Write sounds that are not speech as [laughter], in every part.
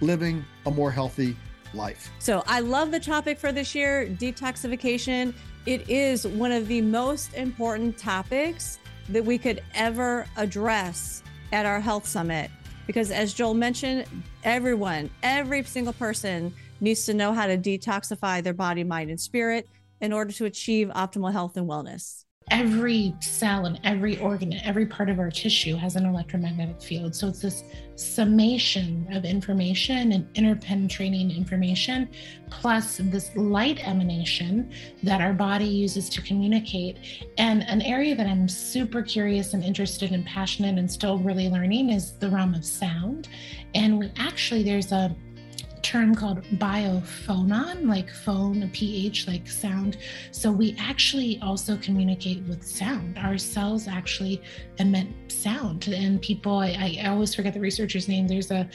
living a more healthy life. So I love the topic for this year detoxification. It is one of the most important topics that we could ever address at our health summit. Because as Joel mentioned, everyone, every single person needs to know how to detoxify their body, mind, and spirit in order to achieve optimal health and wellness every cell and every organ and every part of our tissue has an electromagnetic field. So it's this summation of information and interpenetrating information, plus this light emanation that our body uses to communicate. And an area that I'm super curious and interested and passionate and still really learning is the realm of sound. And we actually, there's a term called biophonon, like phone, a pH, like sound. So we actually also communicate with sound. Our cells actually emit sound. And people, I, I always forget the researcher's name. There's a,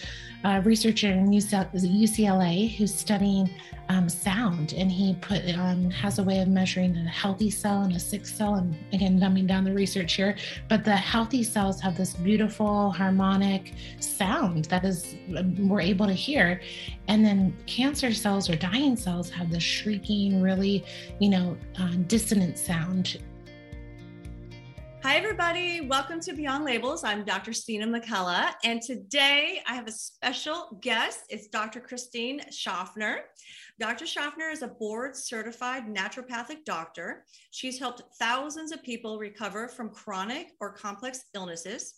a researcher in UCLA who's studying um, sound, and he put um, has a way of measuring a healthy cell and a sick cell. And again, dumbing down the research here, but the healthy cells have this beautiful harmonic sound that is we're able to hear, and then cancer cells or dying cells have this shrieking, really, you know, uh, dissonant sound. Hi, everybody. Welcome to Beyond Labels. I'm Dr. Sina McCullough, and today I have a special guest. It's Dr. Christine Schaffner. Dr. Schaffner is a board certified naturopathic doctor. She's helped thousands of people recover from chronic or complex illnesses.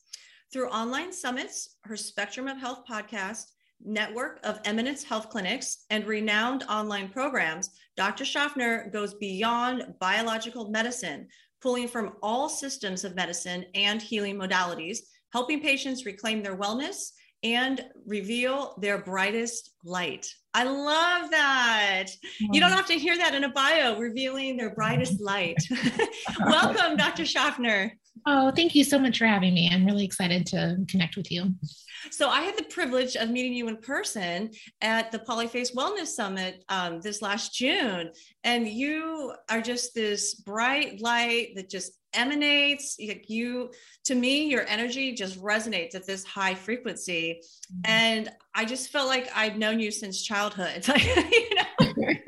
Through online summits, her Spectrum of Health podcast, network of Immanence health clinics, and renowned online programs, Dr. Schaffner goes beyond biological medicine, pulling from all systems of medicine and healing modalities, helping patients reclaim their wellness and reveal their brightest light. I love that. You don't mm-hmm. have to hear that in a bio, revealing their brightest light. [laughs] Welcome, Dr. Schaffner. Oh, thank you so much for having me. I'm really excited to connect with you. So, I had the privilege of meeting you in person at the Polyface Wellness Summit um, this last June. And you are just this bright light that just emanates. Like you to me your energy just resonates at this high frequency. Mm-hmm. and i just felt like i'd known you since childhood. It's [laughs] like you know? [laughs]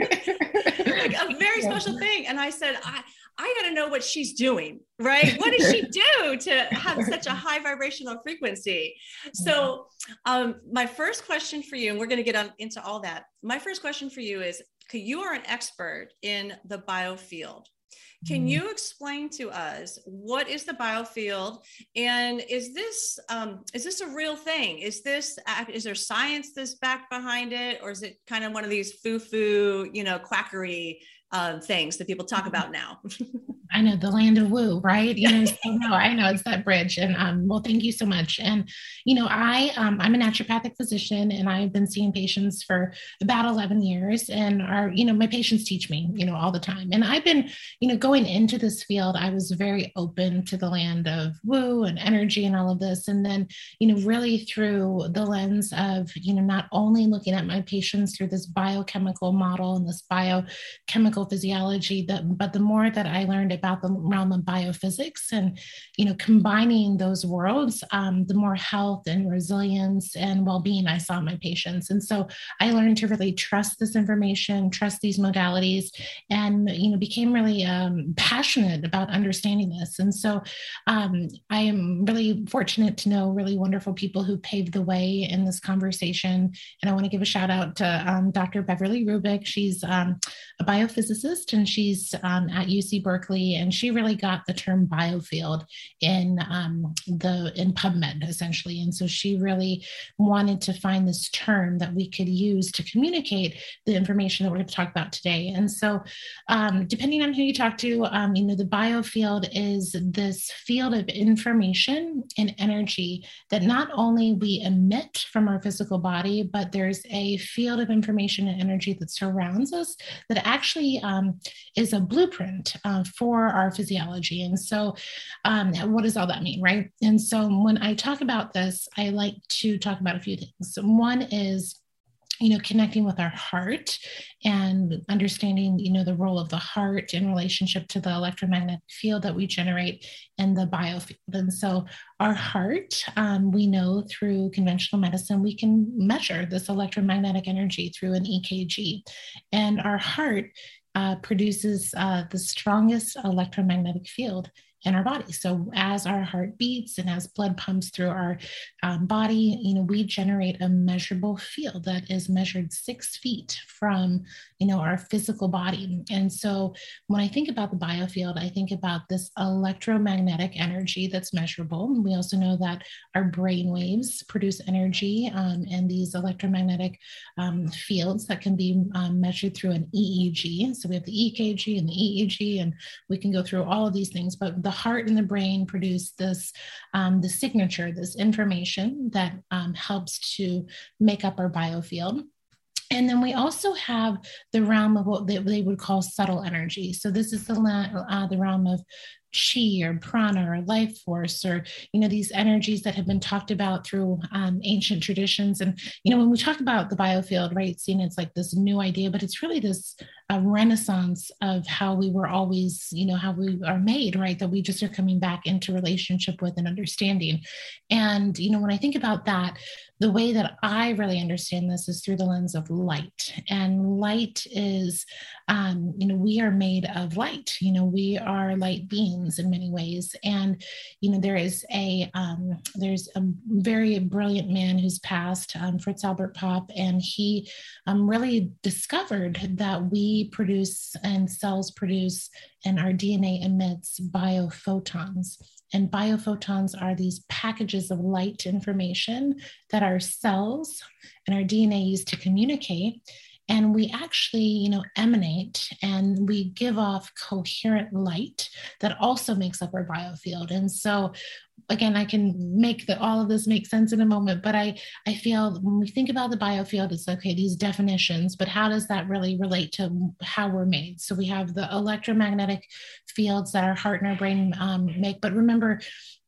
Like a very special thing. And i said i I got to know what she's doing, right? What does she [laughs] do to have such a high vibrational frequency? So, um, my first question for you, and we're going to get on into all that. My first question for you is: You are an expert in the biofield. Can mm-hmm. you explain to us what is the biofield, and is this um, is this a real thing? Is this is there science that's back behind it, or is it kind of one of these foo foo, you know, quackery um, things that people talk mm-hmm. about now? [laughs] I know the land of woo, right? You know, so no, I know it's that bridge. And um, well, thank you so much. And you know, I um, I'm a naturopathic physician, and I've been seeing patients for about 11 years. And our, you know, my patients teach me, you know, all the time. And I've been, you know, going into this field, I was very open to the land of woo and energy and all of this. And then, you know, really through the lens of, you know, not only looking at my patients through this biochemical model and this biochemical physiology, that but the more that I learned about the realm of biophysics and you know combining those worlds um, the more health and resilience and well-being i saw in my patients. And so i learned to really trust this information trust these modalities and you know became really um, passionate about understanding this. And so um, i am really fortunate to know really wonderful people who paved the way in this conversation. And i want to give a shout out to um, dr beverly rubik. She's um, a biophysicist and she's um, at uc berkeley and she really got the term biofield in um, the in PubMed essentially, and so she really wanted to find this term that we could use to communicate the information that we're going to talk about today. And so, um, depending on who you talk to, um, you know, the biofield is this field of information and energy that not only we emit from our physical body, but there's a field of information and energy that surrounds us that actually um, is a blueprint uh, for our physiology. And so, um, what does all that mean, right? And so, when I talk about this, I like to talk about a few things. One is you know connecting with our heart and understanding you know the role of the heart in relationship to the electromagnetic field that we generate in the biofield and so our heart um, we know through conventional medicine we can measure this electromagnetic energy through an ekg and our heart uh, produces uh, the strongest electromagnetic field in our body. So as our heart beats and as blood pumps through our um, body, you know, we generate a measurable field that is measured six feet from, you know, our physical body. And so when I think about the biofield, I think about this electromagnetic energy that's measurable. We also know that our brain waves produce energy um, and these electromagnetic um, fields that can be um, measured through an EEG. So we have the EKG and the EEG, and we can go through all of these things, but the the heart and the brain produce this um, the signature this information that um, helps to make up our biofield and then we also have the realm of what they, would call subtle energy. So this is the, uh, the realm of chi or prana or life force or you know these energies that have been talked about through um, ancient traditions. And you know when we talk about the biofield right seeing it's like this new idea but it's really this uh, renaissance of how we were always you know how we are made right that we just are coming back into relationship with and understanding. And you know when i think about that the way that I really understand this is through the lens of light. And light is, um, you know, we are made of light. You know, we are light beings in many ways. And, you know, there is a, um, there's a very brilliant man who's passed, um, Fritz Albert Popp, and he um, really discovered that we produce and cells produce and our DNA emits biophotons. And biophotons are these packages of light information that our cells and our DNA use to communicate. And we actually, you know, emanate and we give off coherent light that also makes up our biofield. And so again i can make the, all of this make sense in a moment but i i feel when we think about the biofield it's okay these definitions but how does that really relate to how we're made so we have the electromagnetic fields that our heart and our brain um, make but remember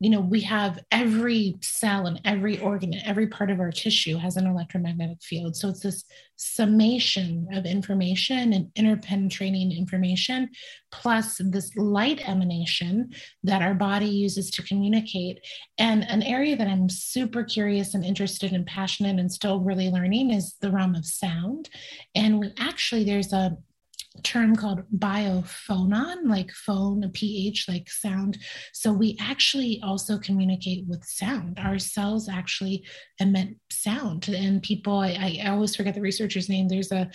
you know, we have every cell and every organ and every part of our tissue has an electromagnetic field. So it's this summation of information and interpenetrating information, plus this light emanation that our body uses to communicate. And an area that I'm super curious and interested and passionate and still really learning is the realm of sound. And we actually, there's a term called biophonon, like phone, a pH, like sound. So we actually also communicate with sound. Our cells actually emit sound. And people, I, I always forget the researcher's name. There's a,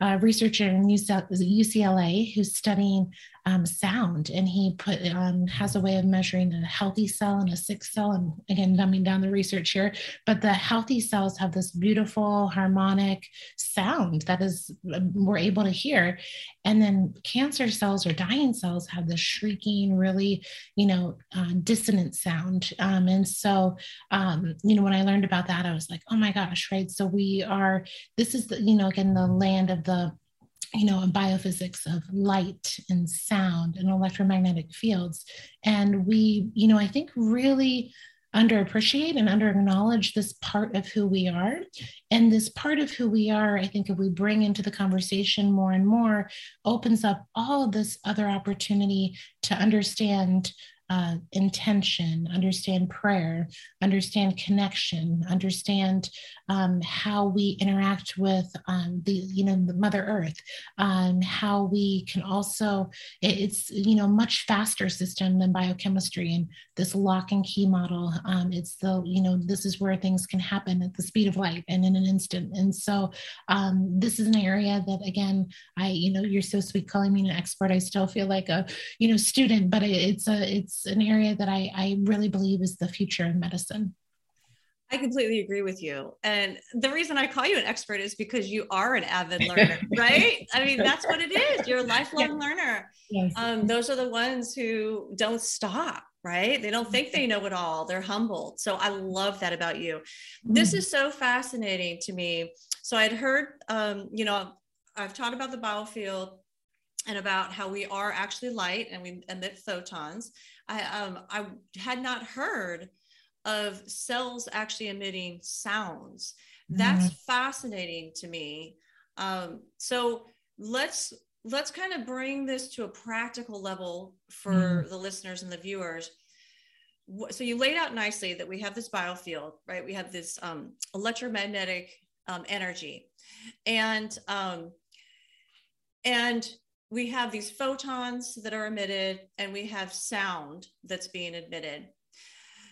a researcher in UCLA who's studying um, sound, and he put um, has a way of measuring a healthy cell and a sick cell. And again, dumbing down the research here, but the healthy cells have this beautiful harmonic sound that is um, we're able to hear, and then cancer cells or dying cells have this shrieking, really, you know, uh, dissonant sound. Um, and so, um, you know, when I learned about that, I was like, oh my gosh, right? So we are. This is the, you know, again, the land of the you know, a biophysics of light and sound and electromagnetic fields. And we, you know, I think really underappreciate and under acknowledge this part of who we are. And this part of who we are, I think if we bring into the conversation more and more, opens up all this other opportunity to understand uh, intention, understand prayer, understand connection, understand um, how we interact with um, the, you know, the Mother Earth, um, how we can also, it, it's, you know, much faster system than biochemistry and this lock and key model. Um, it's the, you know, this is where things can happen at the speed of light and in an instant. And so um, this is an area that, again, I, you know, you're so sweet calling me an expert. I still feel like a, you know, student, but it's a, it's an area that I, I really believe is the future of medicine. I completely agree with you. And the reason I call you an expert is because you are an avid [laughs] learner, right? I mean, that's what it is. You're a lifelong yeah. learner. Yes. Um, those are the ones who don't stop, right? They don't think they know it all. They're humbled. So I love that about you. Mm. This is so fascinating to me. So I'd heard, um, you know, I've taught about the biofield and about how we are actually light and we emit photons. I, um, I had not heard of cells actually emitting sounds. That's mm-hmm. fascinating to me. Um, so let's let's kind of bring this to a practical level for mm-hmm. the listeners and the viewers. So you laid out nicely that we have this biofield, right? We have this um, electromagnetic um, energy, and um, and we have these photons that are emitted and we have sound that's being emitted.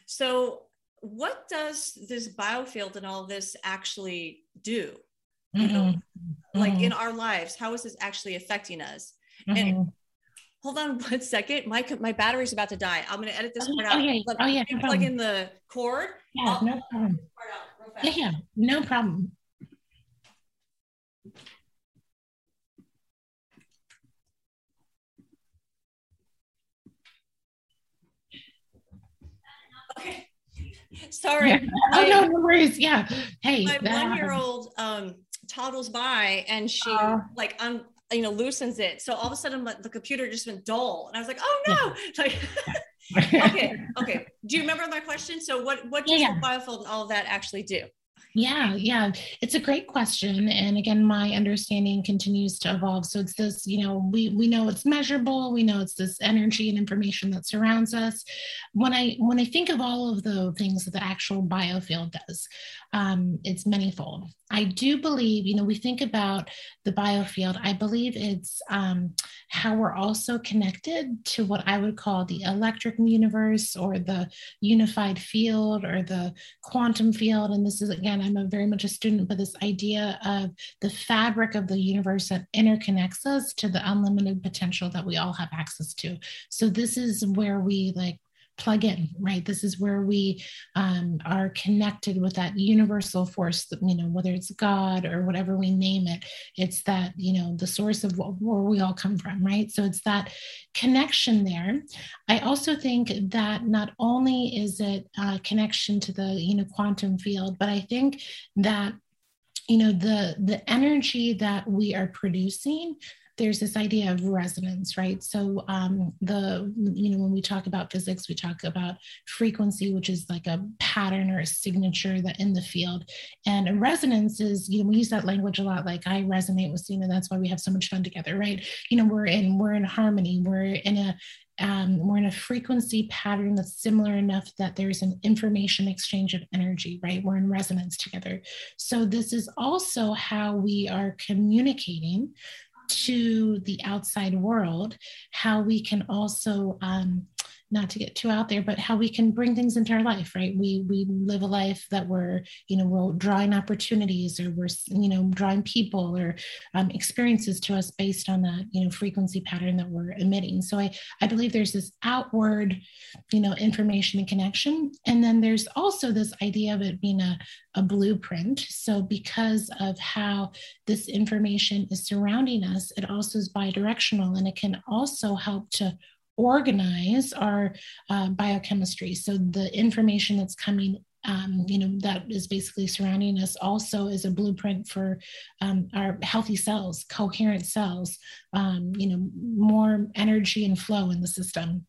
So, what does this biofield and all this actually do? Mm-hmm. know, like mm-hmm. in our lives, how is this actually affecting us? Mm-hmm. And hold on [laughs] one second, my my battery's about to die. I'm going to edit this oh, part out. Oh yeah, oh, yeah no plug in the cord. Yeah, I'll, no problem. Yeah, yeah, no problem. Sorry. Yeah. Oh, no, no worries. Yeah. Hey, my one year old um, toddles by and she uh, like un, you know loosens it. So all of a sudden the computer just went dull, and I was like, oh no. [laughs] Like, [laughs] okay, okay. Do you remember my question? So what what does yeah. the biofield and all of that actually do? Yeah, yeah, it's a great question, and again, my understanding continues to evolve. So it's this, you know, we we know it's measurable, we know it's this energy and information that surrounds us. When I when I think of all of the things that the actual biofield does, um, it's manyfold. I do believe, you know, we think about the biofield. I believe it's um, how we're also connected to what I would call the electric universe or the unified field or the quantum field. And this is again again, I'm a very much a student, but this idea of the fabric of the universe that interconnects us to the unlimited potential that we all have access to. So this is where we like plug in right? This is where we um, are connected with that universal force that you know whether it's god or whatever we name it it's that you know the source of where we all come from right? So it's that connection there. I also think that not only is it a connection to the you know quantum field but i think that you know the the energy that we are producing there's this idea of resonance, right? So um, the you know when we talk about physics, we talk about frequency, which is like a pattern or a signature that in the field, and resonance is you know we use that language a lot. Like I resonate with Sina, that's why we have so much fun together, right? You know we're in we're in harmony, we're in a um, we're in a frequency pattern that's similar enough that there's an information exchange of energy, right? We're in resonance together. So, this is also how we are communicating to the outside world, how we can also um, not to get too out there, but how we can bring things into our life, right? We we live a life that we're, you know, we're drawing opportunities or we're, you know, drawing people or um, experiences to us based on that, you know, frequency pattern that we're emitting. So I I believe there's this outward, you know, information and connection, and then there's also this idea of it being a a blueprint. So because of how this information is surrounding us, it also is bidirectional, and it can also help to organize our uh, biochemistry. So the information that's coming um, you know that is basically surrounding us also is a blueprint for um, our healthy cells coherent cells um, you know more energy and flow in the system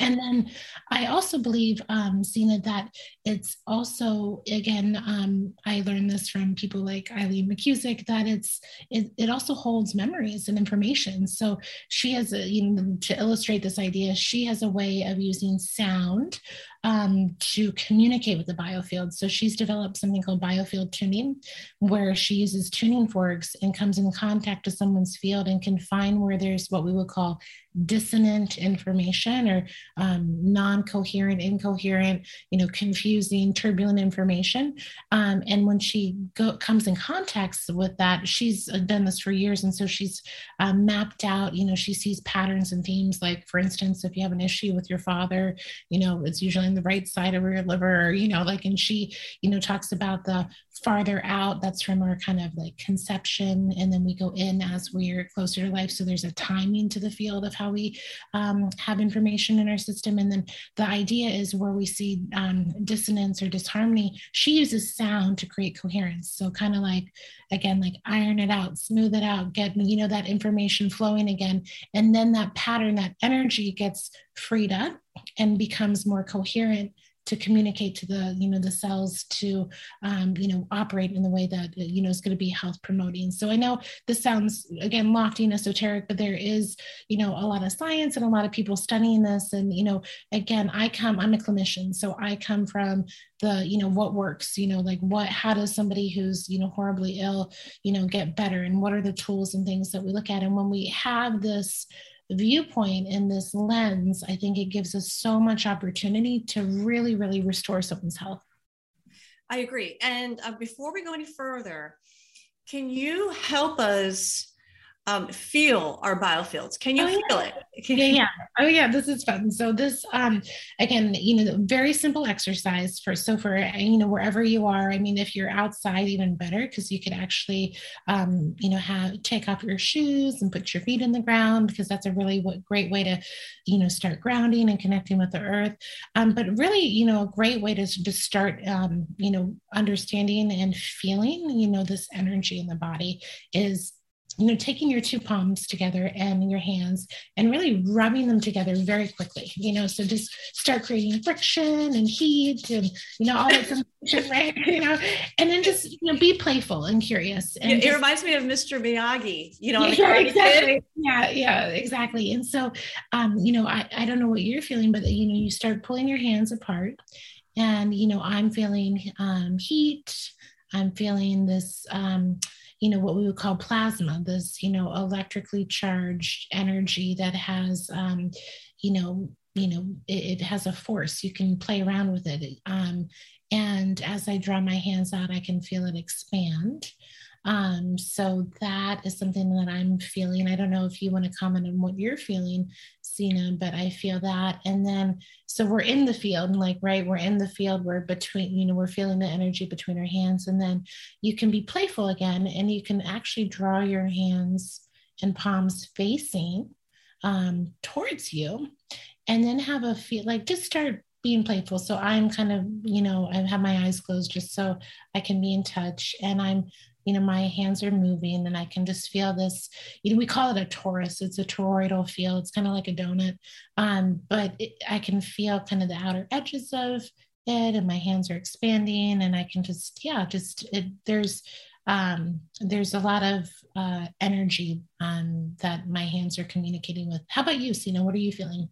and then I also believe, um, Sina, that it's also again, um, I learned this from people like Eileen McKusick that it's it, it also holds memories and information. So she has a you know to illustrate this idea, she has a way of using sound um, to communicate with the biofield. So she's developed something called biofield tuning, where she uses tuning forks and comes in contact with someone's field and can find where there's what we would call dissonant information or um, non-coherent, incoherent, you know, confusing, turbulent information. Um, and when she go, comes in contact with that, she's done this for years, and so she's uh, mapped out. You know, she sees patterns and themes. Like, for instance, if you have an issue with your father, you know, it's usually in the right side of your liver, you know, like, and she, you know, talks about the farther out. That's from our kind of like conception, and then we go in as we're closer to life. So there's a timing to the field of how how we um, have information in our system. And then the idea is where we see um, dissonance or disharmony, she uses sound to create coherence. So kind of like, again, like iron it out, smooth it out, get, you know, that information flowing again. And then that pattern, that energy gets freed up and becomes more coherent to communicate to the you know the cells to um, you know operate in the way that you know is going to be health promoting. So i know this sounds again lofty and esoteric but there is you know a lot of science and a lot of people studying this. And you know again i come i'm a clinician so i come from the you know what works you know like what how does somebody who's you know horribly ill you know get better? And what are the tools and things that we look at? And when we have this viewpoint in this lens, I think it gives us so much opportunity to really, really restore someone's health. I agree. And uh, before we go any further, can you help us um, feel our biofields. Can you oh, feel yeah. it? Can [laughs] yeah, yeah. Oh yeah, this is fun. So this um again, you know, very simple exercise for so for you know, wherever you are. I mean, if you're outside, even better, because you could actually um, you know, have take off your shoes and put your feet in the ground because that's a really great way to, you know, start grounding and connecting with the earth. Um, but really, you know, a great way to just start um, you know, understanding and feeling, you know, this energy in the body is you know, taking your two palms together and your hands and really rubbing them together very quickly, you know, so just start creating friction and heat and, you know, all that [laughs] sensation, right? You know, and then just, you know, be playful and curious. And it, just, reminds me of Mr. Miyagi, you know, [laughs] yeah, exactly. Yeah, yeah, exactly. And so, um, you know, I, I don't know what you're feeling, but, you know, you start pulling your hands apart and, you know, I'm feeling um, heat. I'm feeling this, um, you know, what we would call plasma, this, you know, electrically charged energy that has, um, you know, you know, it, it, has a force. You can play around with it. Um, and as I draw my hands out, I can feel it expand. Um, so that is something that I'm feeling. I don't know if you want to comment on what you're feeling, Sina, but I feel that. And then, so we're in the field, and like, right, we're in the field, we're between, you know, we're feeling the energy between our hands. And then you can be playful again, and you can actually draw your hands and palms facing um, towards you. And then have a feel like just start being playful. So I'm kind of, you know, I have my eyes closed just so I can be in touch. And I'm you know, my hands are moving and I can just feel this, you know, we call it a torus. It's a toroidal field. It's kind of like a donut. Um, but it, I can feel kind of the outer edges of it and my hands are expanding and I can just, yeah, just, it, there's, um, there's a lot of uh, energy um, that my hands are communicating with. How about you, Sina? What are you feeling?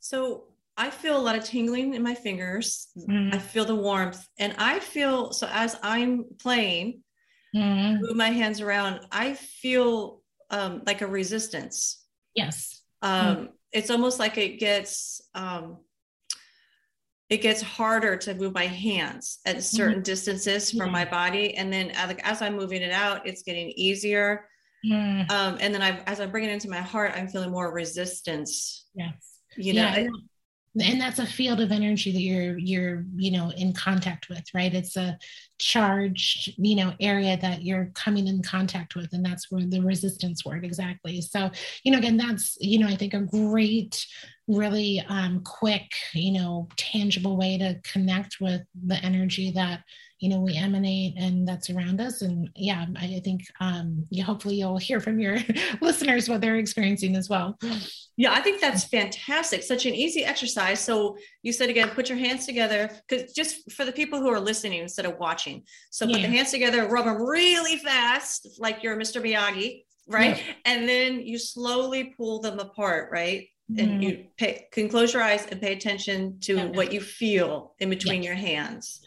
So I feel a lot of tingling in my fingers. Mm-hmm. I feel the warmth, and I feel so as I'm playing mm-hmm. move my hands around, I feel um, like a resistance. Yes. Um, mm-hmm. it's almost like it gets um, it gets harder to move my hands at certain mm-hmm. distances from yeah. my body and then as, as i'm moving it out it's getting easier mm. um, and then I, as I bring it into my heart i'm feeling more resistance yes you know yeah, and that's a field of energy that you're you're you know in contact with right? It's a charged you know area that you're coming in contact with and that's where the resistance word exactly. So you know again that's you know i think a great really um, quick you know tangible way to connect with the energy that you know we emanate and that's around us. And yeah i think um yeah hopefully you'll hear from your [laughs] listeners what they're experiencing as well. Yeah i think that's fantastic. Such an easy exercise. So you said again put your hands together because just for the people who are listening instead of watching. So put yeah. the hands together rub them really fast like you're mr miyagi right? Yeah. and then you slowly pull them apart right? And mm-hmm. you pay, can close your eyes and pay attention to what you feel in between your hands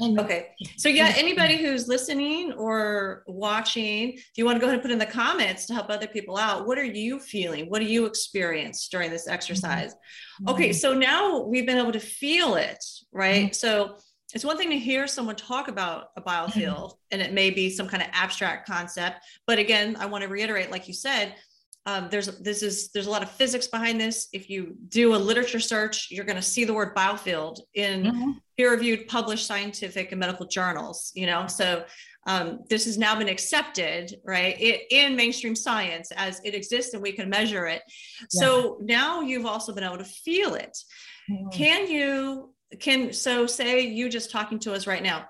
Okay. So yeah, anybody who's listening or watching, if you want to go ahead and put in the comments to help other people out, what are you feeling? What do you experience during this exercise? Mm-hmm. Okay. So now we've been able to feel it, right? Mm-hmm. So it's one thing to hear someone talk about a biofield mm-hmm. and it may be some kind of abstract concept. But again, I want to reiterate, like you said, um, there's this is there's a lot of physics behind this. If you do a literature search, you're going to see the word biofield in mm-hmm. peer-reviewed, published scientific and medical journals. You know, so um, this has now been accepted, right, it, in mainstream science as it exists and we can measure it. Yeah. So now you've also been able to feel it. Mm-hmm. Can you? Can so say you just talking to us right now?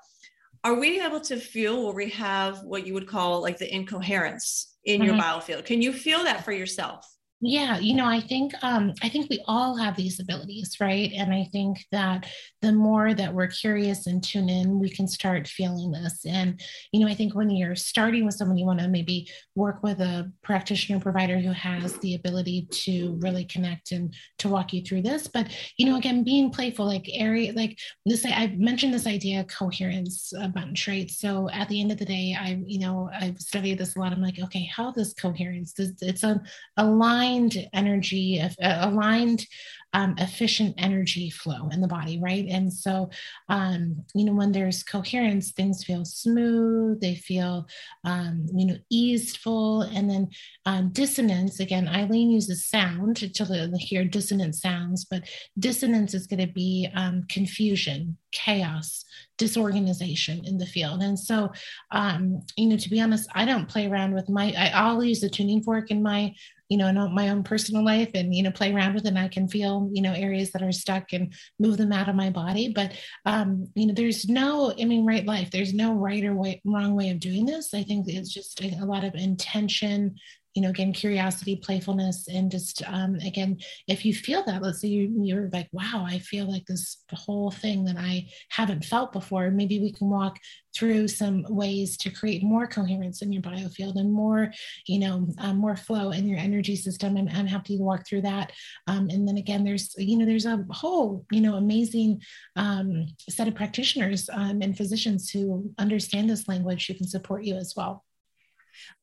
Are we able to feel where we have what you would call like the incoherence in mm-hmm. your biofield. Can you feel that for yourself? Yeah, you know, I think um, I think we all have these abilities, right? And I think that the more that we're curious and tune in, we can start feeling this. And you know, I think when you're starting with someone, you want to maybe work with a practitioner provider who has the ability to really connect and to walk you through this. But you know, again, being playful, like area, like this, I mentioned this idea of coherence a bunch, right? So at the end of the day, I, you know, I've studied this a lot. I'm like, okay, how this coherence? It's a, a line aligned energy, uh, aligned um, efficient energy flow in the body, right? And so, um, you know, when there's coherence, things feel smooth, they feel, um, you know, easeful. And then um, dissonance, again, Eileen uses sound to hear dissonant sounds, but dissonance is going to be um, confusion, chaos, disorganization in the field. And so, um, you know, to be honest, I don't play around with my, I, I'll use a tuning fork in my you know, in my own personal life and, you know, play around with it. And I can feel, you know, areas that are stuck and move them out of my body. But, um, you know, there's no, I mean, right life, there's no right or way, wrong way of doing this. I think it's just a, a lot of intention, you know again curiosity playfulness and just um, again if you feel that let's say you, you're like wow i feel like this whole thing that i haven't felt before maybe we can walk through some ways to create more coherence in your biofield and more you know um, more flow in your energy system and i'm happy to walk through that. Um, and then again there's you know there's a whole you know amazing um, set of practitioners um, and physicians who understand this language who can support you as well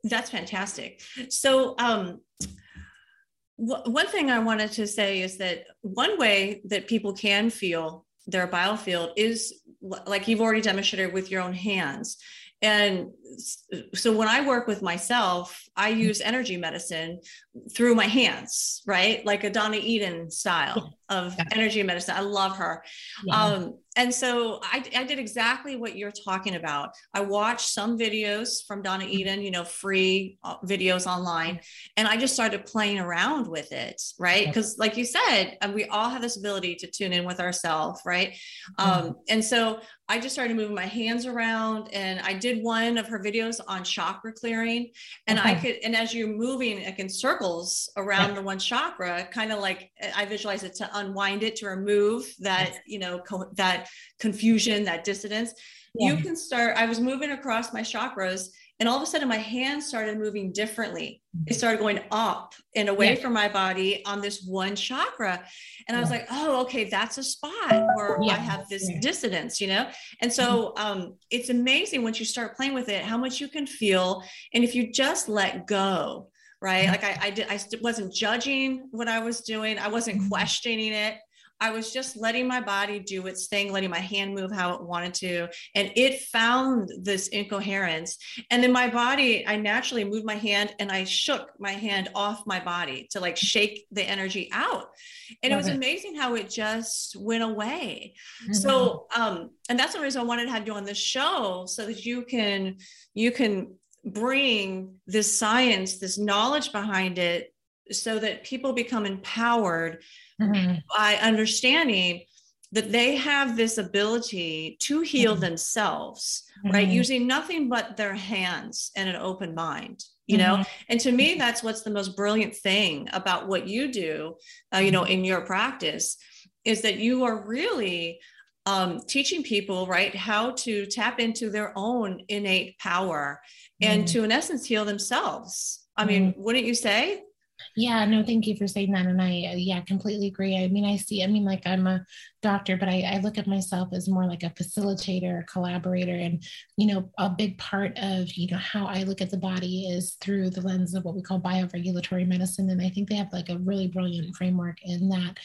that's fantastic. So, um, w- one thing I wanted to say is that one way that people can feel their biofield is like you've already demonstrated with your own hands. And so when I work with myself, I mm-hmm. use energy medicine through my hands, right? Like a Donna Eden style of yeah. energy medicine. I love her. Yeah. Um, and so I, I, did exactly what you're talking about. I watched some videos from Donna mm-hmm. Eden, you know, free uh, videos online, and I just started playing around with it, right? Because, like you said, uh, we all have this ability to tune in with ourselves, right? Mm-hmm. Um, and so I just started moving my hands around, and I did one of her videos on chakra clearing, and okay. I could, and as you're moving like in circles around yeah. the one chakra, kind of like uh, I visualize it to unwind it to remove that you know co- that confusion that dissonance yeah. you can start i was moving across my chakras and all of a sudden my hands started moving differently it started going up and away yeah. from my body on this one chakra and yeah. i was like oh okay that's a spot where yeah. i have this dissonance you know and so mm-hmm. um, it's amazing once you start playing with it how much you can feel and if you just let go right? Like I, I did, I wasn't judging what I was doing. I wasn't Mm-hmm. questioning it. I was just letting my body do its thing, letting my hand move how it wanted to. And it found this incoherence. And then my body, I naturally moved my hand and I shook my hand off my body to like shake the energy out. And Love it was it. amazing how it just went away. Mhm. So, um, and that's the reason I wanted to have you on the show so that you can, you can bring this science, this knowledge behind it so that people become empowered Mhm. by understanding that they have this ability to heal Mhm. themselves, right? Mhm. Using nothing but their hands and an open mind, you know? Mhm. And to me, that's what's the most brilliant thing about what you do, uh, you know, in your practice is that you are really um, teaching people, right, how to tap into their own innate power and to, in essence, heal themselves. I mean, wouldn't you say? Yeah, no, thank you for saying that. And I, uh, yeah, completely agree. I mean, I see, I mean, like I'm a doctor, but I, I look at myself as more like a facilitator, a collaborator. And, you know, a big part of, you know, how I look at the body is through the lens of what we call bioregulatory medicine. And I think they have like a really brilliant framework in that.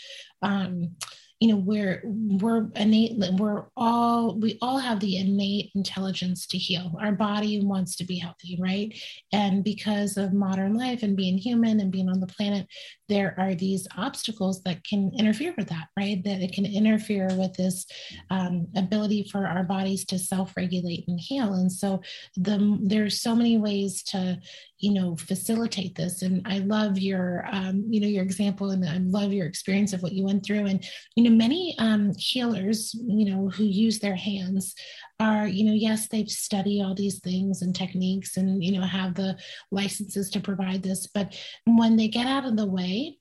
Um, you know we're we're innate we're all we all have the innate intelligence to heal. Our body wants to be healthy right? And because of modern life and being human and being on the planet there are these obstacles that can interfere with that right? That it can interfere with this um, ability for our bodies to self-regulate and heal. And so the there's so many ways to you know facilitate this. And i love your um, you know your example and i love your experience of what you went through. And you know many um, healers you know who use their hands are you know yes they've studied all these things and techniques and you know have the licenses to provide this. But when they get out of the way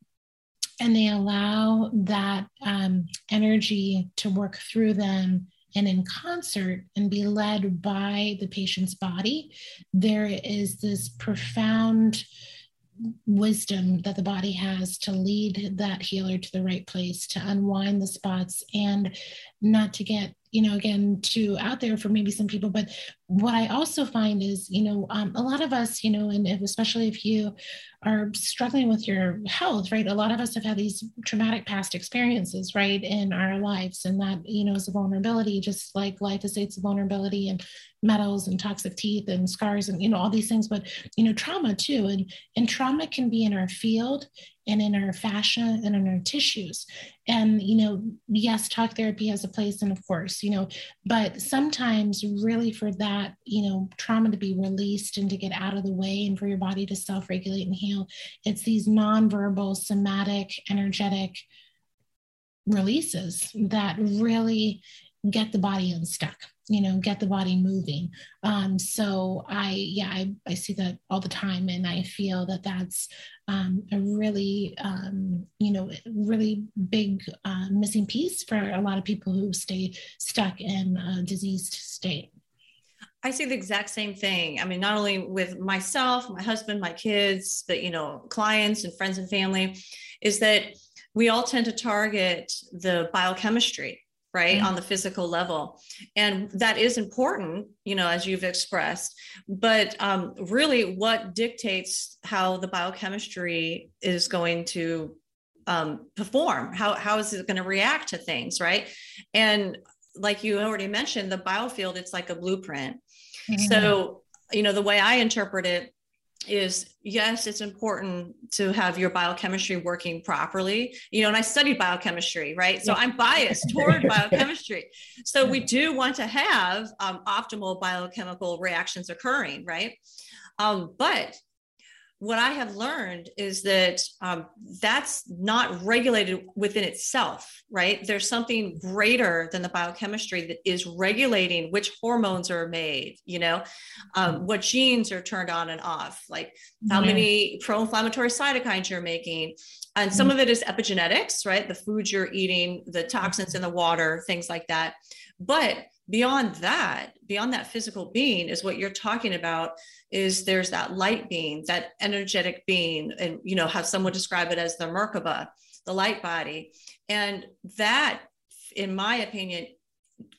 and they allow that um, energy to work through them and in concert and be led by the patient's body, there is this profound wisdom that the body has to lead that healer to the right place, to unwind the spots, and not to get you know again too out there for maybe some people. But what i also find is you know um, a lot of us you know and if, especially if you are struggling with your health right a lot of us have had these traumatic past experiences right in our lives. And that you know is a vulnerability just like glyphosate's a vulnerability. And metals and toxic teeth and scars and you know all these things but you know trauma too. And and trauma can be in our field and in our fascia and in our tissues. And you know yes talk therapy has a place and of course you know but sometimes really for that you know trauma to be released and to get out of the way and for your body to self-regulate and heal it's these non-verbal somatic energetic releases that really get the body unstuck you know get the body moving. Um so i yeah i, I see that all the time and i feel that that's um, a really um, you know really big uh, missing piece for a lot of people who stay stuck in a diseased state. I see the exact same thing. I mean, not only with myself, my husband, my kids, but you know, clients and friends and family, is that we all tend to target the biochemistry, right, Mhm. on the physical level, and that is important, you know, as you've expressed. But um, really, what dictates how the biochemistry is going to um, perform? How how is it going to react to things, right? And like you already mentioned, the biofield, it's like a blueprint. So, you know, the way I interpret it is yes, it's important to have your biochemistry working properly. You know, and I studied biochemistry, right? So I'm biased toward [laughs] biochemistry. So we do want to have um, optimal biochemical reactions occurring, right? Um, but what I have learned is that um, that's not regulated within itself, right? There's something greater than the biochemistry that is regulating which hormones are made, you know, um, what genes are turned on and off, like how Yeah. many pro-inflammatory cytokines you're making. And some of it is epigenetics, right? The foods you're eating, the toxins in the water, things like that. But beyond that, beyond that physical being is what you're talking about is there's that light being, that energetic being, and you know, have someone describe it as the Merkaba, the light body. And that, in my opinion,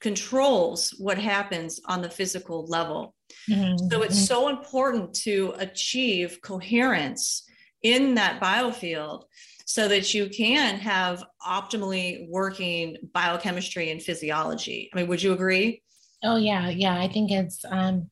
controls what happens on the physical level. Mhm. So it's so important to achieve coherence in that biofield so that you can have optimally working biochemistry and physiology. I mean, would you agree? Oh yeah, yeah. I think it's um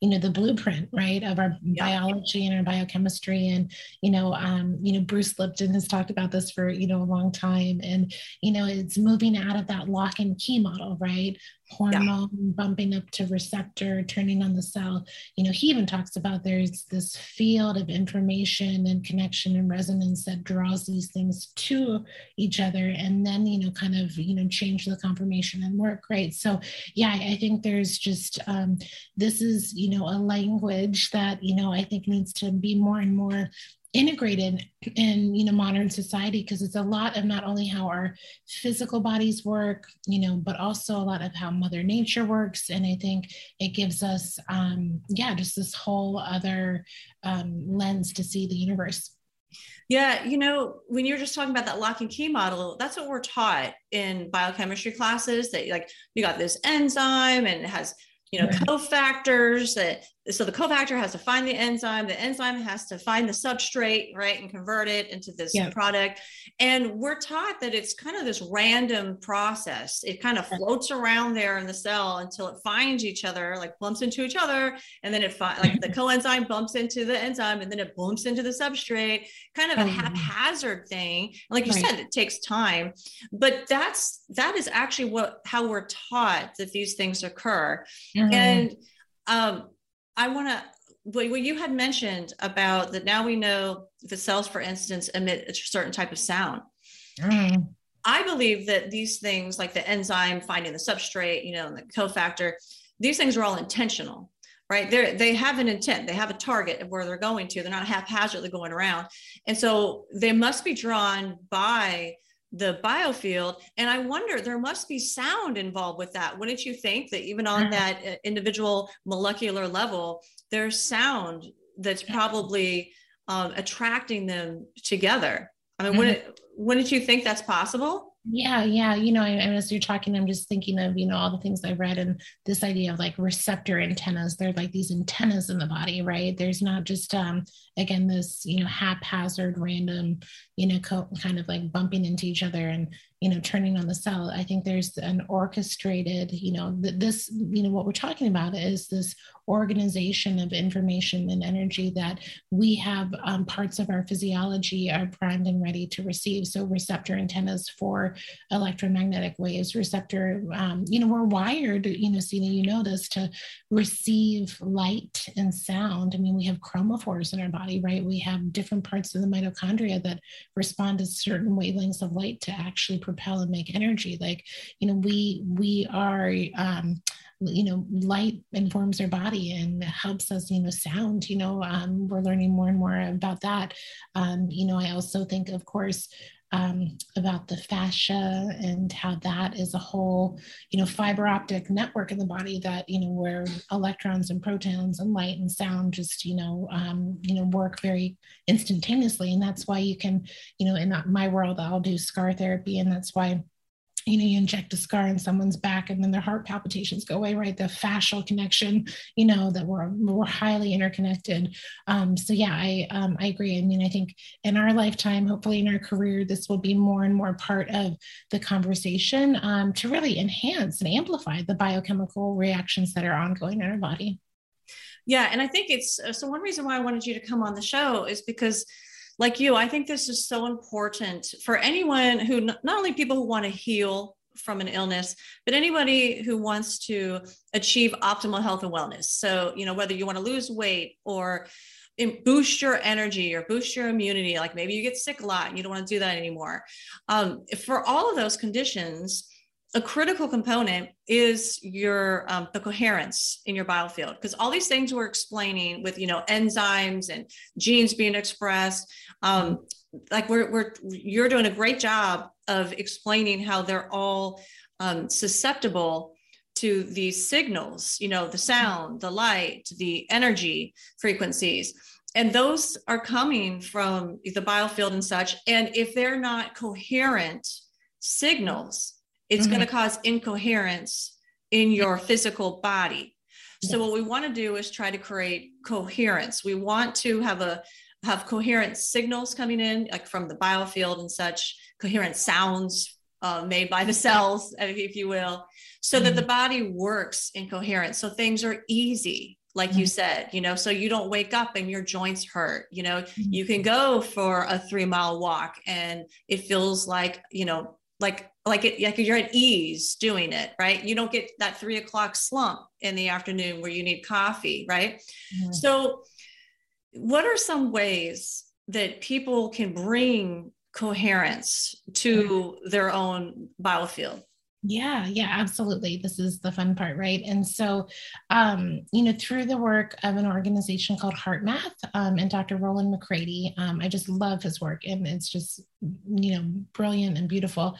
you know the blueprint right of our yeah. biology and our biochemistry and you know um, you know bruce lipton has talked about this for you know a long time and you know it's moving out of that lock and key model right hormone yeah. bumping up to receptor turning on the cell you know he even talks about there's this field of information and connection and resonance that draws these things to each other and then you know kind of you know change the conformation and work right so yeah i think there's just um, this is you know a language that you know i think needs to be more and more integrated in you know modern society because it's a lot of not only how our physical bodies work you know but also a lot of how mother nature works. And i think it gives us um yeah just this whole other um, lens to see the universe. Yeah, you know, when you're just talking about that lock and key model, that's what we're taught in biochemistry classes that like you got this enzyme and it has you know, cofactors that so the cofactor has to find the enzyme, the enzyme has to find the substrate, right, and convert it into this yeah. product. And we're taught that it's kind of this random process. It kind of floats around there in the cell until it finds each other, like bumps into each other, and then it fi- like the coenzyme bumps into the enzyme, and then it bumps into the substrate. Kind of a mm-hmm. haphazard thing. Like you right. said, it takes time, but that's that is actually what how we're taught that these things occur. Mm-hmm. And um, I want to what you had mentioned about that now we know the cells, for instance, emit a certain type of sound. Mm. I believe that these things, like the enzyme finding the substrate, you know, and the cofactor, these things are all intentional, right? They they have an intent, they have a target of where they're going to. They're not haphazardly going around, and so they must be drawn by the biofield and i wonder there must be sound involved with that wouldn't you think that even on mm-hmm. that uh, individual molecular level there's sound that's probably um, attracting them together i mean mm-hmm. wouldn't wouldn't you think that's possible yeah, yeah. You know, and as you're talking, I'm just thinking of, you know, all the things I've read and this idea of like receptor antennas. They're like these antennas in the body, right? There's not just, um, again, this, you know, haphazard, random, you know, co- kind of like bumping into each other and, you know, turning on the cell. I think there's an orchestrated, you know, th- this, you know, what we're talking about is this organization of information and energy that we have um, parts of our physiology are primed and ready to receive. So receptor antennas for electromagnetic waves, receptor, um, you know, we're wired, you know, Sina, you know this, to receive light and sound. I mean, we have chromophores in our body, right? We have different parts of the mitochondria that respond to certain wavelengths of light to actually propel and make energy. Like, you know, we we are um, you know light informs our body and helps us you know sound you know um, we're learning more and more about that um, you know i also think of course um, about the fascia and how that is a whole, you know, fiber optic network in the body that, you know, where electrons and protons and light and sound just, you know, um, you know, work very instantaneously. And that's why you can, you know, in my world, I'll do scar therapy. And that's why you know, you inject a scar in someone's back and then their heart palpitations go away, right? The fascial connection, you know, that we're, we're highly interconnected. Um, so yeah, I, um, I agree. I mean, I think in our lifetime, hopefully in our career, this will be more and more part of the conversation um, to really enhance and amplify the biochemical reactions that are ongoing in our body. Yeah. And I think it's, uh, so one reason why I wanted you to come on the show is because like you, I think this is so important for anyone who, not only people who want to heal from an illness, but anybody who wants to achieve optimal health and wellness. So, you know, whether you want to lose weight or boost your energy or boost your immunity, like maybe you get sick a lot and you don't want to do that anymore. Um, for all of those conditions, a critical component is your um, the coherence in your biofield because all these things we're explaining with you know enzymes and genes being expressed um, like we're, we're you're doing a great job of explaining how they're all um, susceptible to these signals you know the sound the light the energy frequencies. And those are coming from the biofield and such. And if they're not coherent signals it's mm-hmm. going to cause incoherence in your physical body. So, what we want to do is try to create coherence. We want to have a, have coherent signals coming in, like from the biofield and such, coherent sounds uh, made by the cells, [laughs] if you will, so mm-hmm. that the mm-hmm. body works in coherence. So things are easy, like mm-hmm. you said, you know, so you don't wake up and your joints hurt. You know, mm-hmm. you can go for a three mile walk and it feels like, you know, like like it like you're at ease doing it right you don't get that three o'clock slump in the afternoon where you need coffee right mm-hmm. so what are some ways that people can bring coherence to their own biofield yeah, yeah, absolutely. This is the fun part, right? And so, um, you know, through the work of an organization called HeartMath um, and Dr. Rollin McCraty, um, I just love his work and it's just, you know, brilliant and beautiful.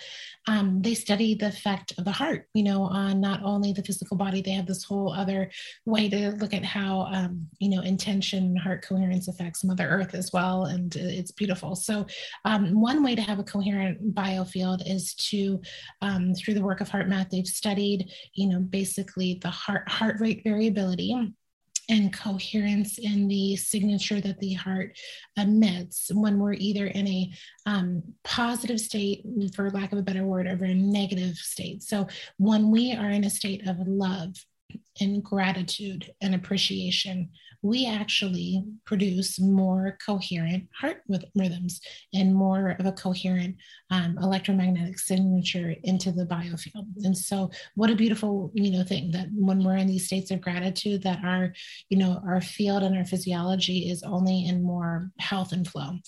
Um, they study the effect of the heart, you know, on not only the physical body, they have this whole other way to look at how, um, you know, intention, heart coherence affects Mother Earth as well. And it's beautiful. So, um, one way to have a coherent biofield is to, through the work of HeartMath, they've studied, you know, basically the heart heart rate variability and coherence in the signature that the heart emits when we're either in a um, positive state, for lack of a better word, or a negative state. So when we are in a state of love and gratitude and appreciation, we actually produce more coherent heart rhythms and more of a coherent um, electromagnetic signature into the biofield. And so, what a beautiful, you know, thing that when we're in these states of gratitude, that our, you know, our field and our physiology is only in more health and flow.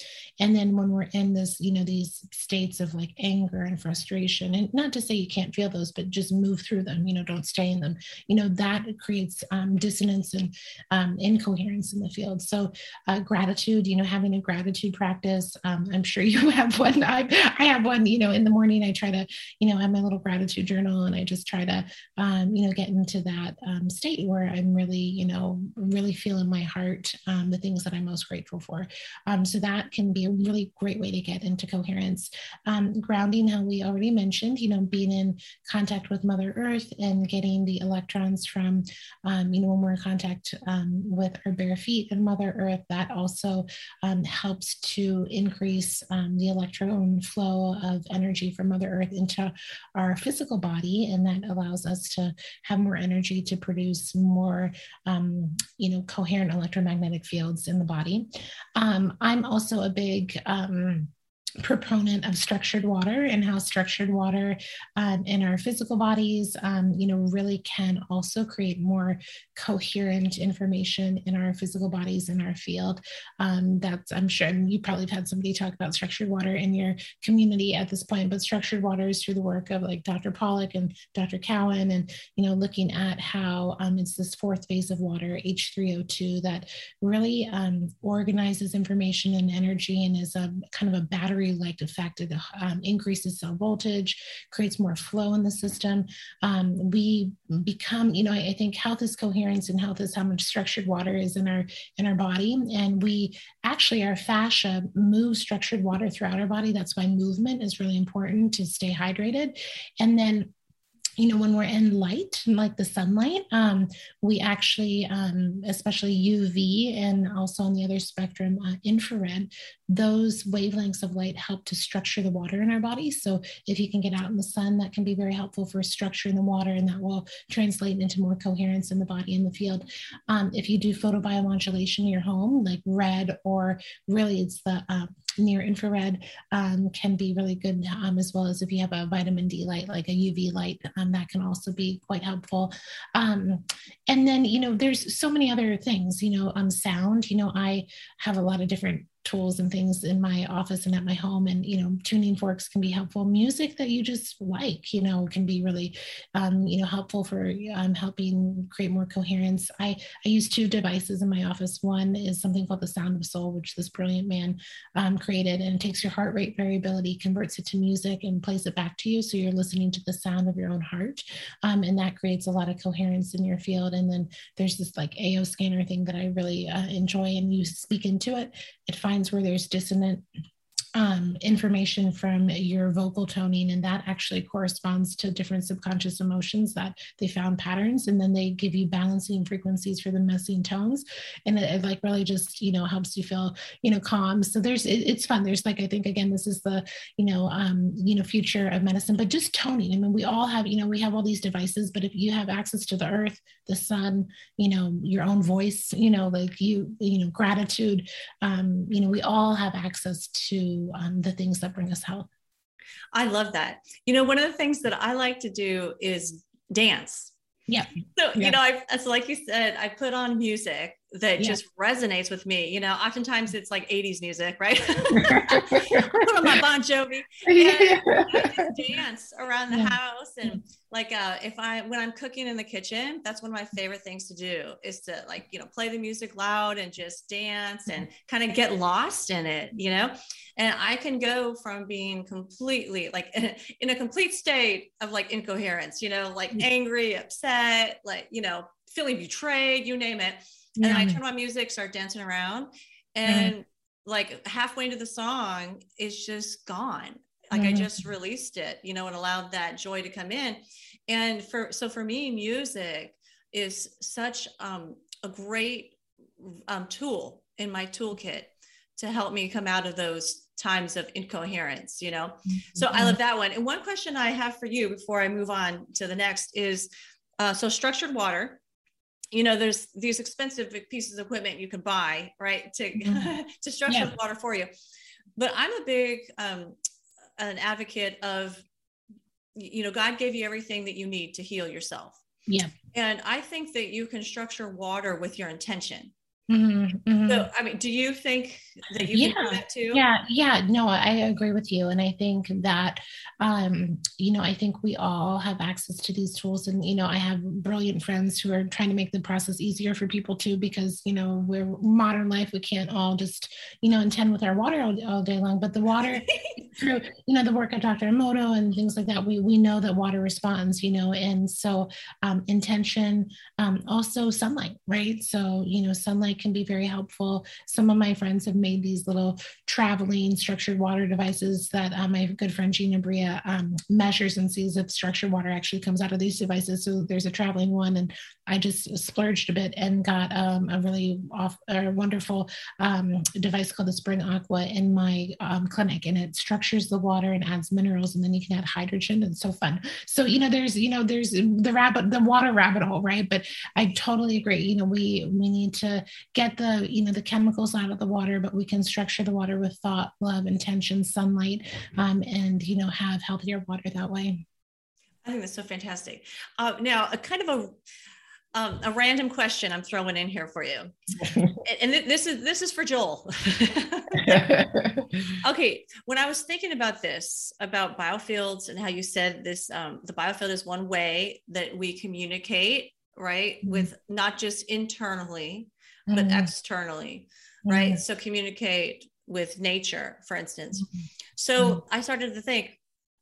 And then when we're in this, you know, these states of like anger and frustration, and not to say you can't feel those, but just move through them. You know, don't stay in them. You know, that creates um, dissonance and um, incoherence in the field. So, uh, gratitude, you know, having a gratitude practice. Um, I'm sure [laughs] you have one. I, I have one, you know, in the morning, I try to, you know, have my little gratitude journal and I just try to, um, you know, get into that um, state where I'm really, you know, really feeling my heart, um, the things that I'm most grateful for. so, that can be a really great way to get into coherence. grounding, how we already mentioned, you know, being in contact with Mother Earth and getting the electrons from um, you know, when we're in contact um, with our bare feet and Mother Earth, that also um, helps to increase um, the electron flow of energy from Mother Earth into our physical body. And that allows us to have more energy to produce more, um, you know, coherent electromagnetic fields in the body. Um, I'm also a big, proponent of structured water and how structured water um, in our physical bodies um, you know really can also create more coherent information in our physical bodies in our field. Um, that's i'm sure you probably have had somebody talk about structured water in your community at this point but structured water is through the work of like dr Pollack and dr cowan and you know looking at how um, it's this fourth phase of water h3o2 that really um, organizes information and energy and is a kind of a battery like the effect. It um, increases cell voltage, creates more flow in the system. Um, we become, you know, I, I, think health is coherence and health is how much structured water is in our in our body. And we actually our fascia moves structured water throughout our body. That's why movement is really important to stay hydrated. And then you know, when we're in light, like the sunlight, um, we actually, um, especially UV and also on the other spectrum, uh, infrared, those wavelengths of light help to structure the water in our body. So if you can get out in the sun, that can be very helpful for structuring the water and that will translate into more coherence in the body in the field. Um, if you do photobiomodulation in your home, like red or really it's the uh, near infrared um, can be really good um, as well as if you have a vitamin D light, like a UV light, um, that can also be quite helpful. Um, and then, you know, there's so many other things, you know, um, sound, you know, I have a lot of different tools and things in my office and at my home. And you know tuning forks can be helpful. Music that you just like you know can be really um, you know helpful for um, helping create more coherence. I i use two devices in my office. One is something called the sound of soul which this brilliant man um, created and it takes your heart rate variability converts it to music and plays it back to you. So you're listening to the sound of your own heart um, and that creates a lot of coherence in your field. And then there's this like ao scanner thing that i really uh, enjoy and you speak into it it finds where there's dissonant um, information from your vocal toning, and that actually corresponds to different subconscious emotions that they found patterns, and then they give you balancing frequencies for the missing tones, and it, it like really just you know helps you feel you know calm. So there's it, it's fun. There's like I think again this is the you know um, you know future of medicine, but just toning. I mean we all have you know we have all these devices, but if you have access to the earth, the sun, you know your own voice, you know like you you know gratitude, um, you know we all have access to um, the things that bring us health. I love that. You know, one of the things that I like to do is dance. Yeah. So, yeah. you know, I, so like you said, I put on music that yeah. just resonates with me. You know, oftentimes it's like 80s music, right? [laughs] [laughs] put on my Bon Jovi [laughs] and just dance around the yeah. house. And like, uh, if I, when I'm cooking in the kitchen, that's one of my favorite things to do is to like, you know, play the music loud and just dance and kind of get lost in it, you know? And I can go from being completely like in a complete state of like incoherence, you know, like angry, upset, like, you know, feeling betrayed, you name it and I turn on music, start dancing around, and like halfway into the song, it's just gone. Like mm. I just released it, you know, and allowed that joy to come in. And for so for me, music is such um, a great um, tool in my toolkit to help me come out of those times of incoherence you know mm-hmm. so i love that one and one question i have for you before i move on to the next is uh, so structured water you know there's these expensive pieces of equipment you can buy right to mm-hmm. [laughs] to structure yeah. the water for you but i'm a big um an advocate of you know god gave you everything that you need to heal yourself yeah and i think that you can structure water with your intention Mm-hmm, mm-hmm. So, I mean, do you think that you yeah, can do that too? Yeah, yeah, no, I agree with you. And I think that, um, you know, I think we all have access to these tools. And, you know, I have brilliant friends who are trying to make the process easier for people too, because, you know, we're modern life, we can't all just, you know, intend with our water all, all day long. But the water, [laughs] through, you know, the work of Dr. Emoto and things like that, we, we know that water responds, you know, and so um, intention, um, also sunlight, right? So, you know, sunlight can be very helpful. Some of my friends have made these little traveling structured water devices that uh, my good friend Gina Bria um, measures and sees if structured water actually comes out of these devices. So there's a traveling one, and I just splurged a bit and got um, a really off, a wonderful um, device called the Spring Aqua in my um, clinic, and it structures the water and adds minerals, and then you can add hydrogen. It's so fun. So you know, there's you know, there's the rabbit, the water rabbit hole, right? But I totally agree. You know, we we need to get the you know the chemicals out of the water but we can structure the water with thought love intention sunlight um, and you know have healthier water that way i think that's so fantastic uh, now a kind of a um, a random question I'm throwing in here for you, [laughs] and this is this is for Joel. [laughs] [laughs] okay, when I was thinking about this about biofields and how you said this, um, the biofield is one way that we communicate, right, mm-hmm. with not just internally, but mm-hmm. externally, right? Mm-hmm. So communicate with nature, for instance. Mm-hmm. So mm-hmm. I started to think,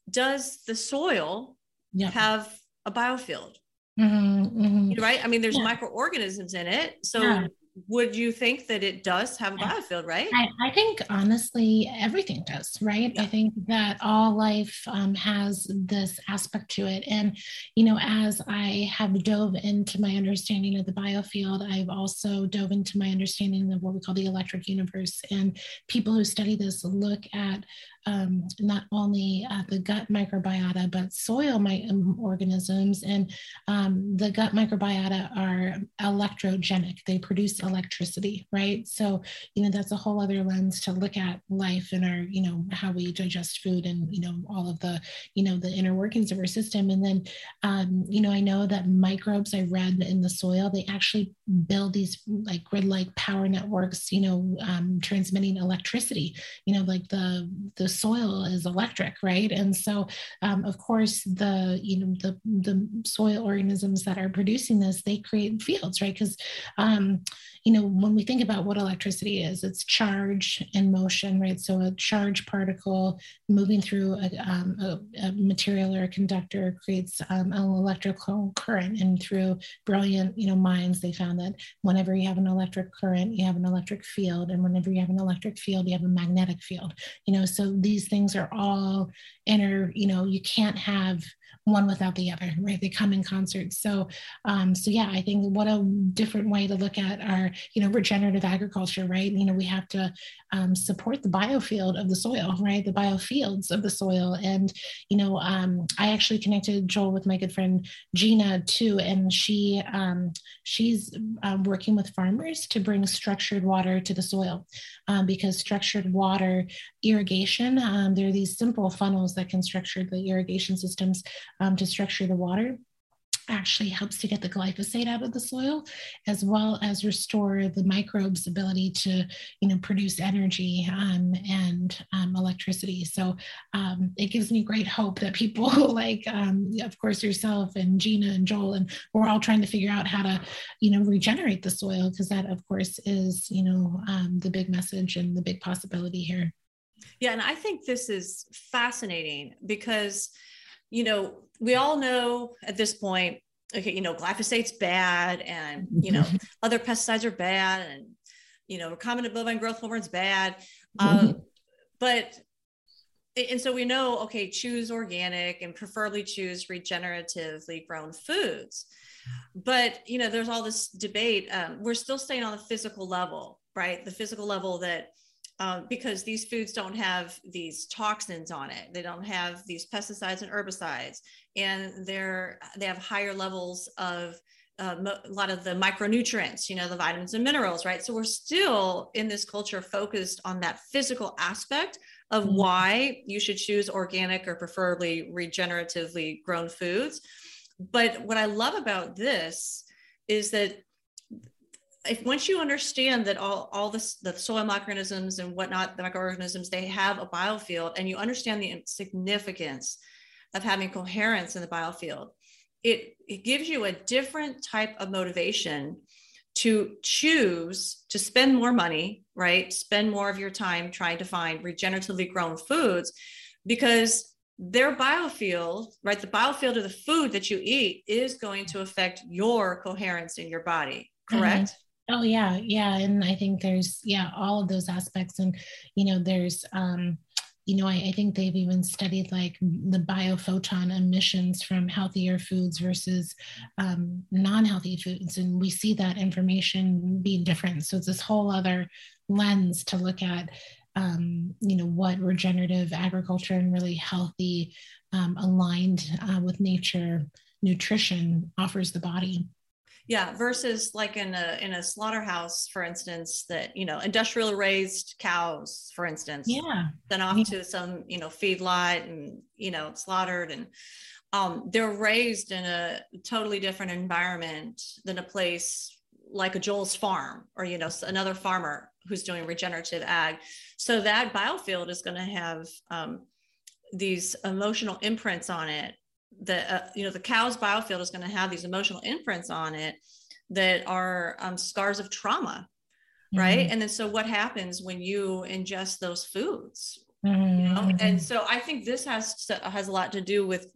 does the soil yeah. have a biofield? Mm-hmm. Right? I mean, there's yeah. microorganisms in it. So would you think that it does have a biofield, right? I, I think honestly, everything does, right? Yeah. I think that all life um, has this aspect to it. And, you know, as I have dove into my understanding of the biofield, I've also dove into my understanding of what we call the electric universe. And people who study this look at um, not only uh, the gut microbiota, but soil my, um, organisms. And um, the gut microbiota are electrogenic, they produce electricity, right? So, you know, that's a whole other lens to look at life and our, you know, how we digest food and, you know, all of the, you know, the inner workings of our system. And then, um, you know, I know that microbes I read in the soil, they actually build these like grid like power networks, you know, um, transmitting electricity, you know, like the, the soil is electric, right? And so, um, of course, the you know the the soil organisms that are producing this, they create fields, right? Because um, you know when we think about what electricity is, it's charge and motion, right? So a charge particle moving through a, um, a, a material or a conductor creates um, an electrical current, and through brilliant you know minds, they found that whenever you have an electric current, you have an electric field, and whenever you have an electric field, you have a magnetic field. You know, so these things are all inner. You know, you can't have one without the other, right? They come in concert. So, um, so yeah, I think what a different way to look at our, you know, regenerative agriculture, right? You know, we have to um, support the biofield of the soil, right? The biofields of the soil. And, you know, um, I actually connected Joel with my good friend Gina too, and she um, she's uh, working with farmers to bring structured water to the soil um, because structured water irrigation, um, there are these simple funnels that can structure the irrigation systems um, to structure the water actually helps to get the glyphosate out of the soil as well as restore the microbes ability to you know produce energy um, and um, electricity. So um, it gives me great hope that people [laughs] like um, of course yourself and gina and joel and we're all trying to figure out how to you know regenerate the soil because that of course is you know um, the big message and the big possibility here. Yeah and i think this is fascinating because you know, we all know at this point, okay, you know, glyphosate's bad and, you know, mm-hmm. [laughs] other pesticides are bad and, you know, recombinant bovine growth hormone's bad. Mm-hmm. Um, but, and so we know, okay, choose organic and preferably choose regeneratively grown foods. But, you know, there's all this debate. Um, we're still staying on the physical level, right? The physical level that, um, because these foods don't have these toxins on it. They don't have these pesticides and herbicides, and they're they have higher levels of uh, a lot of the micronutrients, you know, the vitamins and minerals, right? So we're still in this culture focused on that physical aspect of mm-hmm. why you should choose organic or preferably regeneratively grown foods. But what I love about this is that if once you understand that all, all this, the soil microorganisms and whatnot, the microorganisms, they have a biofield and you understand the significance of having coherence in the biofield, it, it gives you a different type of motivation to choose to spend more money, right? Spend more of your time trying to find regeneratively grown foods because their biofield, right? The biofield of the food that you eat is going to affect your coherence in your body, correct? Mm-hmm. Oh yeah, yeah, and I think there's yeah all of those aspects, and you know there's um, you know I, I think they've even studied like the biophoton emissions from healthier foods versus um, non-healthy foods, and we see that information being different. So it's this whole other lens to look at. Um, you know what regenerative agriculture and really healthy, um, aligned uh, with nature nutrition offers the body yeah versus like in a in a slaughterhouse for instance that you know industrial raised cows for instance yeah then off yeah. to some you know feedlot and you know slaughtered and um, they're raised in a totally different environment than a place like a Joel's farm or you know another farmer who's doing regenerative ag so that biofield is going to have um, these emotional imprints on it the uh, you know the cow's biofield is going to have these emotional imprints on it that are um, scars of trauma right mm-hmm. and then so what happens when you ingest those foods mm-hmm. you know and mm-hmm. so i think this has to, has a lot to do with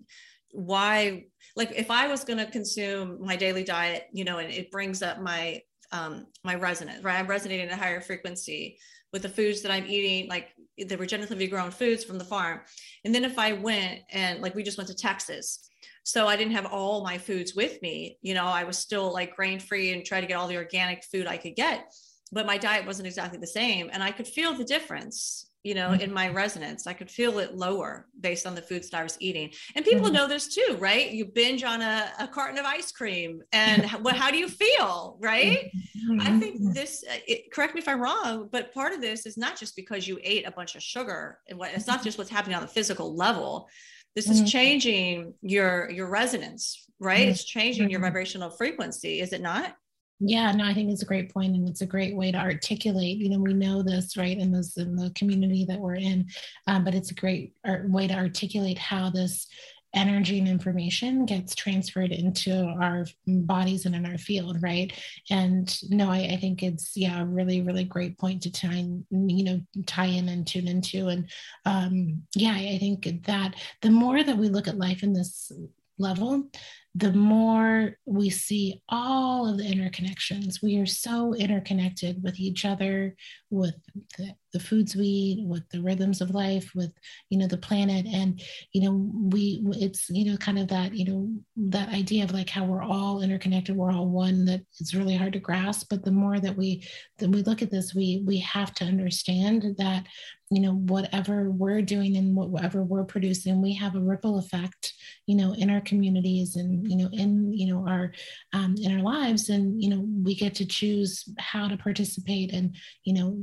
why like if i was going to consume my daily diet you know and it brings up my um my resonance right i'm resonating at a higher frequency with the foods that i'm eating like the regeneratively grown foods from the farm. And then if I went and like we just went to Texas, so I didn't have all my foods with me, you know, I was still like grain free and try to get all the organic food I could get, but my diet wasn't exactly the same. And I could feel the difference you know, mm-hmm. in my resonance. I could feel it lower based on the foods that I was eating. And people mm-hmm. know this too, right? You binge on a, a carton of ice cream and how, how do you feel, right? Mm-hmm. I think this, uh, it, correct me if I'm wrong, but part of this is not just because you ate a bunch of sugar and what, it's not just what's happening on the physical level. This is mm-hmm. changing your, your resonance, right? Mm-hmm. It's changing your mm-hmm. vibrational frequency, is it not? Yeah, no, I think it's a great point, and it's a great way to articulate. You know, we know this, right, in this in the community that we're in, um, but it's a great way to articulate how this energy and information gets transferred into our bodies and in our field right and no I, I, think it's yeah a really really great point to tie you know tie in and tune into and um yeah i think that the more that we look at life in this level the more we see all of the interconnections. We are so interconnected with each other, with the, the, foods we eat, with the rhythms of life, with you know the planet, and you know we it's you know kind of that you know that idea of like how we're all interconnected, we're all one. That it's really hard to grasp. But the more that we that we look at this, we we have to understand that you know whatever we're doing and whatever we're producing we have a ripple effect you know in our communities and you know in you know our um, in our lives and you know we get to choose how to participate and you know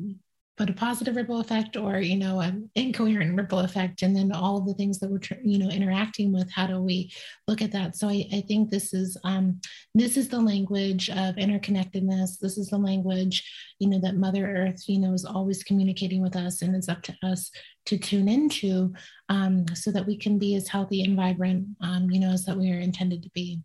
but a positive ripple effect or you know an incoherent ripple effect and then all of the things that we're you know interacting with how do we look at that so i, I think this is um, this is the language of interconnectedness this is the language you know that mother earth you know is always communicating with us and it's up to us to tune into um, so that we can be as healthy and vibrant um, you know as that we are intended to be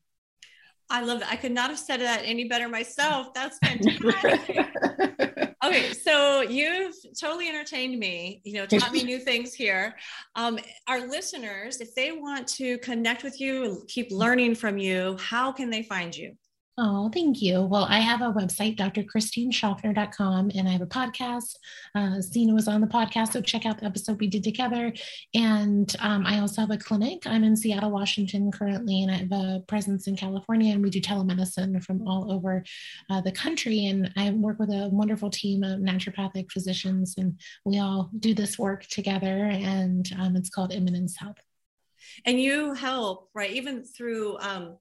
I love that. I could not have said that any better myself. That's fantastic. [laughs] okay, so you've totally entertained me. You know, taught me [laughs] new things here. Um, our listeners, if they want to connect with you, keep learning from you, how can they find you? Oh, thank you. Well, I have a website, drchristineschaffner.com, and I have a podcast. Uh, Sina was on the podcast, so check out the episode we did together. And um, I also have a clinic. I'm in Seattle, Washington currently, and I have a presence in California, and we do telemedicine from all over uh, the country. And I work with a wonderful team of naturopathic physicians, and we all do this work together, and um, it's called Immanence Health. And you help, right, even through um,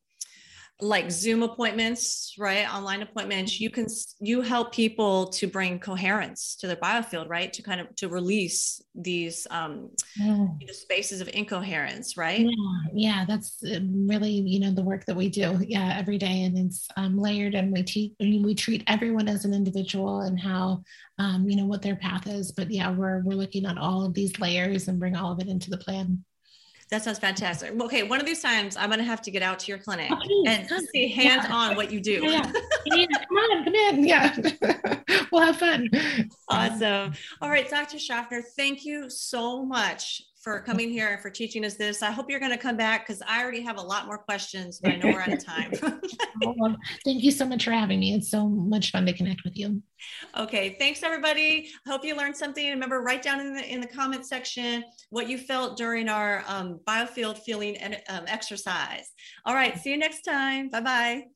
like zoom appointments right? Online appointments you can you help people to bring coherence to their biofield right? To kind of to release these um yeah. you know, spaces of incoherence right? Yeah yeah that's uh, really you know the work that we do yeah every day and it's um, layered and we teach we treat everyone as an individual and how um, you know what their path is but yeah we're we're looking at all of these layers and bring all of it into the plan that sounds fantastic. Okay, one of these times I'm gonna have to get out to your clinic oh, and see hands yeah. on what you do. Yeah. yeah. Come on, come in. Yeah, [laughs] we'll have fun. Awesome. All right, Dr. Schaffner, thank you so much for coming here and for teaching us this. I hope you're going to come back because I already have a lot more questions, but I know we're out of time. [laughs] oh, thank you so much for having me. It's so much fun to connect with you. Okay, thanks everybody. I hope you learned something. Remember, write down in the in the comment section what you felt during our um, biofield feeling and um, exercise. All right, see you next time. Bye bye.